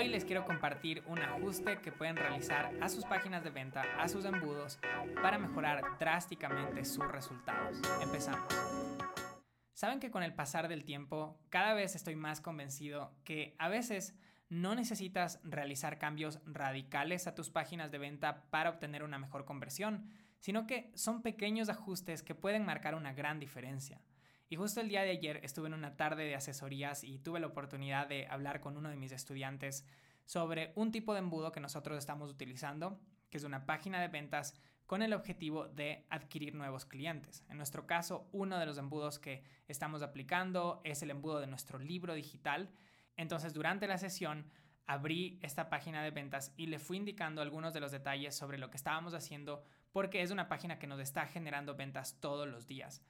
hoy les quiero compartir un ajuste que pueden realizar a sus páginas de venta, a sus embudos, para mejorar drásticamente sus resultados. Empezamos. Saben que con el pasar del tiempo cada vez estoy más convencido que a veces no necesitas realizar cambios radicales a tus páginas de venta para obtener una mejor conversión, sino que son pequeños ajustes que pueden marcar una gran diferencia. Y justo el día de ayer estuve en una tarde de asesorías y tuve la oportunidad de hablar con uno de mis estudiantes sobre un tipo de embudo que nosotros estamos utilizando, que es una página de ventas con el objetivo de adquirir nuevos clientes. En nuestro caso, uno de los embudos que estamos aplicando es el embudo de nuestro libro digital. Entonces, durante la sesión, abrí esta página de ventas y le fui indicando algunos de los detalles sobre lo que estábamos haciendo porque es una página que nos está generando ventas todos los días.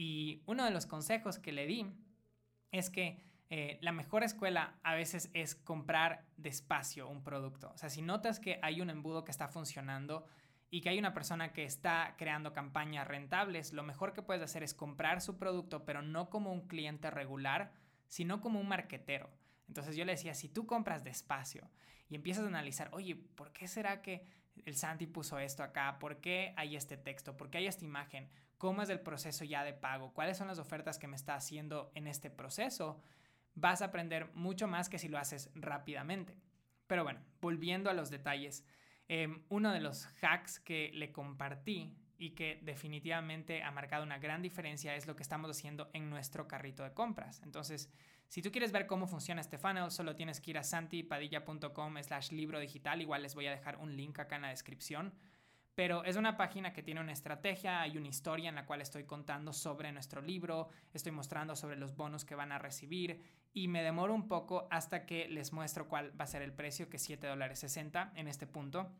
Y uno de los consejos que le di es que eh, la mejor escuela a veces es comprar despacio un producto. O sea, si notas que hay un embudo que está funcionando y que hay una persona que está creando campañas rentables, lo mejor que puedes hacer es comprar su producto, pero no como un cliente regular, sino como un marquetero. Entonces yo le decía, si tú compras despacio y empiezas a analizar, oye, ¿por qué será que el Santi puso esto acá? ¿Por qué hay este texto? ¿Por qué hay esta imagen? ¿Cómo es el proceso ya de pago? ¿Cuáles son las ofertas que me está haciendo en este proceso? Vas a aprender mucho más que si lo haces rápidamente. Pero bueno, volviendo a los detalles, em, uno de los hacks que le compartí y que definitivamente ha marcado una gran diferencia es lo que estamos haciendo en nuestro carrito de compras. Entonces, si tú quieres ver cómo funciona este funnel, solo tienes que ir a santipadilla.com slash libro digital. Igual les voy a dejar un link acá en la descripción. Pero es una página que tiene una estrategia, hay una historia en la cual estoy contando sobre nuestro libro, estoy mostrando sobre los bonos que van a recibir y me demoro un poco hasta que les muestro cuál va a ser el precio, que es 7 dólares 60 en este punto.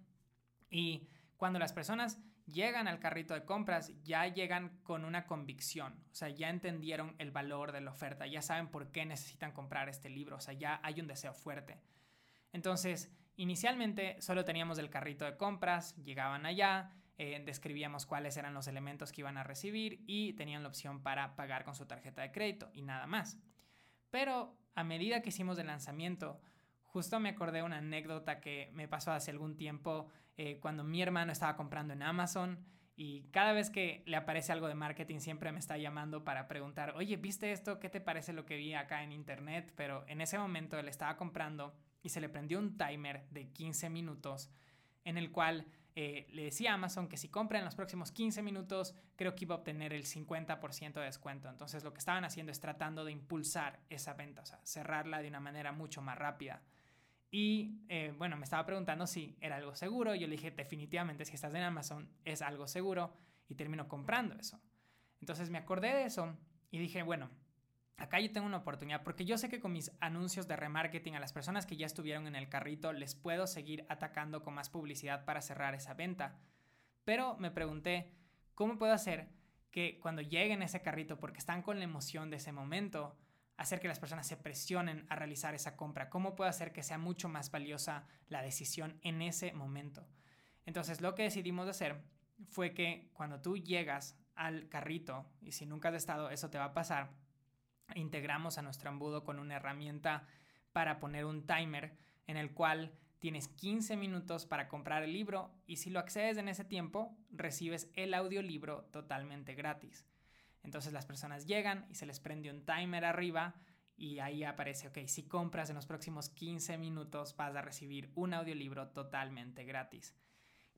Y cuando las personas llegan al carrito de compras, ya llegan con una convicción, o sea, ya entendieron el valor de la oferta, ya saben por qué necesitan comprar este libro, o sea, ya hay un deseo fuerte. Entonces, inicialmente solo teníamos el carrito de compras, llegaban allá, eh, describíamos cuáles eran los elementos que iban a recibir y tenían la opción para pagar con su tarjeta de crédito y nada más. Pero a medida que hicimos el lanzamiento, Justo me acordé una anécdota que me pasó hace algún tiempo eh, cuando mi hermano estaba comprando en Amazon y cada vez que le aparece algo de marketing siempre me está llamando para preguntar, oye, ¿viste esto? ¿Qué te parece lo que vi acá en internet? Pero en ese momento él estaba comprando y se le prendió un timer de 15 minutos en el cual eh, le decía a Amazon que si compra en los próximos 15 minutos, creo que iba a obtener el 50% de descuento. Entonces lo que estaban haciendo es tratando de impulsar esa venta, o sea, cerrarla de una manera mucho más rápida. Y eh, bueno, me estaba preguntando si era algo seguro. Yo le dije, definitivamente, si estás en Amazon, es algo seguro. Y termino comprando eso. Entonces me acordé de eso y dije, bueno, acá yo tengo una oportunidad porque yo sé que con mis anuncios de remarketing a las personas que ya estuvieron en el carrito les puedo seguir atacando con más publicidad para cerrar esa venta. Pero me pregunté, ¿cómo puedo hacer que cuando lleguen a ese carrito, porque están con la emoción de ese momento, hacer que las personas se presionen a realizar esa compra? ¿Cómo puedo hacer que sea mucho más valiosa la decisión en ese momento? Entonces lo que decidimos hacer fue que cuando tú llegas al carrito, y si nunca has estado, eso te va a pasar, integramos a nuestro embudo con una herramienta para poner un timer en el cual tienes 15 minutos para comprar el libro y si lo accedes en ese tiempo, recibes el audiolibro totalmente gratis. Entonces las personas llegan y se les prende un timer arriba y ahí aparece, ok, si compras en los próximos 15 minutos vas a recibir un audiolibro totalmente gratis.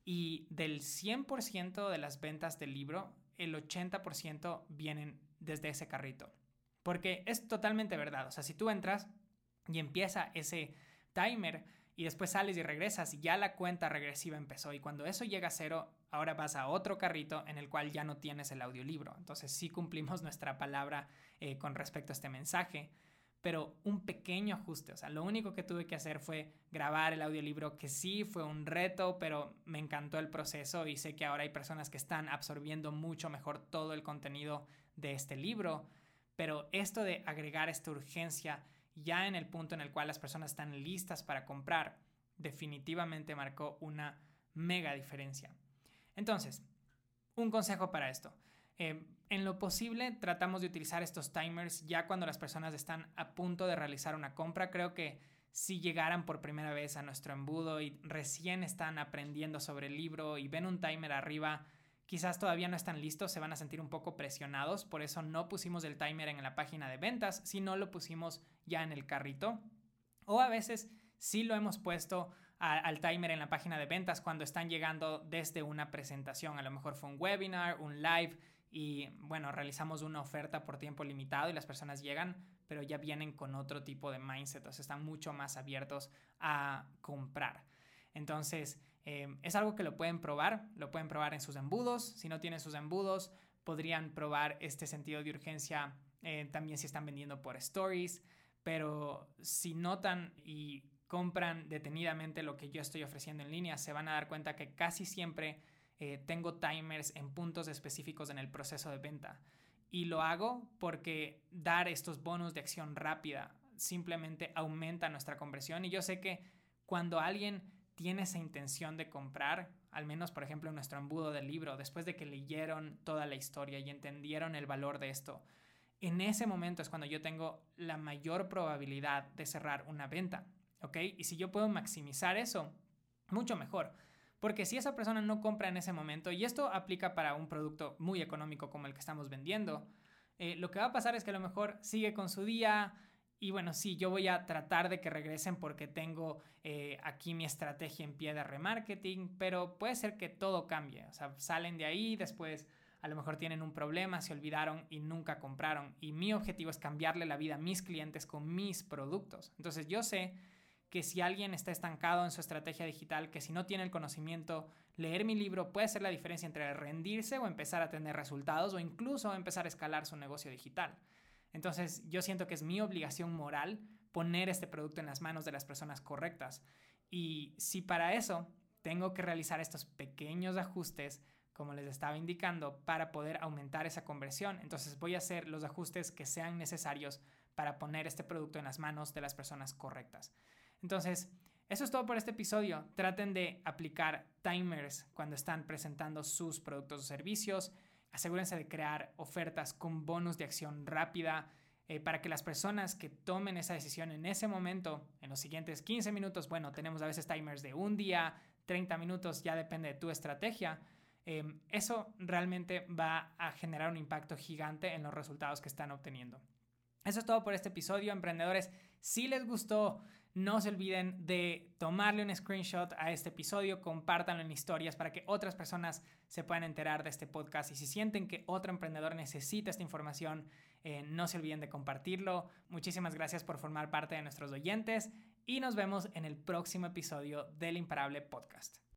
Y del 100% de las ventas del libro, el 80% vienen desde ese carrito. Porque es totalmente verdad. O sea, si tú entras y empieza ese timer, y después sales y regresas ya la cuenta regresiva empezó y cuando eso llega a cero, ahora vas a otro carrito en el cual ya no tienes el audiolibro. Entonces sí cumplimos nuestra palabra eh, con respecto a este mensaje, pero un pequeño ajuste, o sea, lo único que tuve que hacer fue grabar el audiolibro, que sí fue un reto, pero me encantó el proceso y sé que ahora hay personas que están absorbiendo mucho mejor todo el contenido de este libro, pero esto de agregar esta urgencia ya en el punto en el cual las personas están listas para comprar, definitivamente marcó una mega diferencia. Entonces, un consejo para esto. Eh, en lo posible tratamos de utilizar estos timers ya cuando las personas están a punto de realizar una compra. Creo que si llegaran por primera vez a nuestro embudo y recién están aprendiendo sobre el libro y ven un timer arriba, quizás todavía no están listos, se van a sentir un poco presionados, por eso no pusimos el timer en la página de ventas, sino lo pusimos ya en el carrito. O a veces sí lo hemos puesto al timer en la página de ventas cuando están llegando desde una presentación, a lo mejor fue un webinar, un live y bueno, realizamos una oferta por tiempo limitado y las personas llegan, pero ya vienen con otro tipo de mindset, o sea, están mucho más abiertos a comprar. Entonces, eh, es algo que lo pueden probar, lo pueden probar en sus embudos, si no tienen sus embudos, podrían probar este sentido de urgencia eh, también si están vendiendo por stories, pero si notan y compran detenidamente lo que yo estoy ofreciendo en línea, se van a dar cuenta que casi siempre eh, tengo timers en puntos específicos en el proceso de venta. Y lo hago porque dar estos bonos de acción rápida simplemente aumenta nuestra conversión. Y yo sé que cuando alguien tiene esa intención de comprar, al menos por ejemplo nuestro embudo del libro, después de que leyeron toda la historia y entendieron el valor de esto, en ese momento es cuando yo tengo la mayor probabilidad de cerrar una venta, ¿ok? Y si yo puedo maximizar eso, mucho mejor. Porque si esa persona no compra en ese momento, y esto aplica para un producto muy económico como el que estamos vendiendo, eh, lo que va a pasar es que a lo mejor sigue con su día, y bueno, sí, yo voy a tratar de que regresen porque tengo eh, aquí mi estrategia en pie de remarketing, pero puede ser que todo cambie. O sea, salen de ahí, después a lo mejor tienen un problema, se olvidaron y nunca compraron. Y mi objetivo es cambiarle la vida a mis clientes con mis productos. Entonces yo sé que si alguien está estancado en su estrategia digital, que si no tiene el conocimiento, leer mi libro puede ser la diferencia entre rendirse o empezar a tener resultados o incluso empezar a escalar su negocio digital. Entonces yo siento que es mi obligación moral poner este producto en las manos de las personas correctas. Y si para eso tengo que realizar estos pequeños ajustes, como les estaba indicando, para poder aumentar esa conversión, entonces voy a hacer los ajustes que sean necesarios para poner este producto en las manos de las personas correctas. Entonces, eso es todo por este episodio. Traten de aplicar timers cuando están presentando sus productos o servicios asegúrense de crear ofertas con bonus de acción rápida eh, para que las personas que tomen esa decisión en ese momento, en los siguientes 15 minutos, bueno, tenemos a veces timers de un día, 30 minutos, ya depende de tu estrategia. Em, eso realmente va a generar un impacto gigante en los resultados que están obteniendo. Eso es todo por este episodio, emprendedores. Si les gustó, no se olviden de tomarle un screenshot a este episodio, compártanlo en historias para que otras personas se puedan enterar de este podcast. Y si sienten que otro emprendedor necesita esta información, eh, no se olviden de compartirlo. Muchísimas gracias por formar parte de nuestros oyentes y nos vemos en el próximo episodio del Imparable Podcast.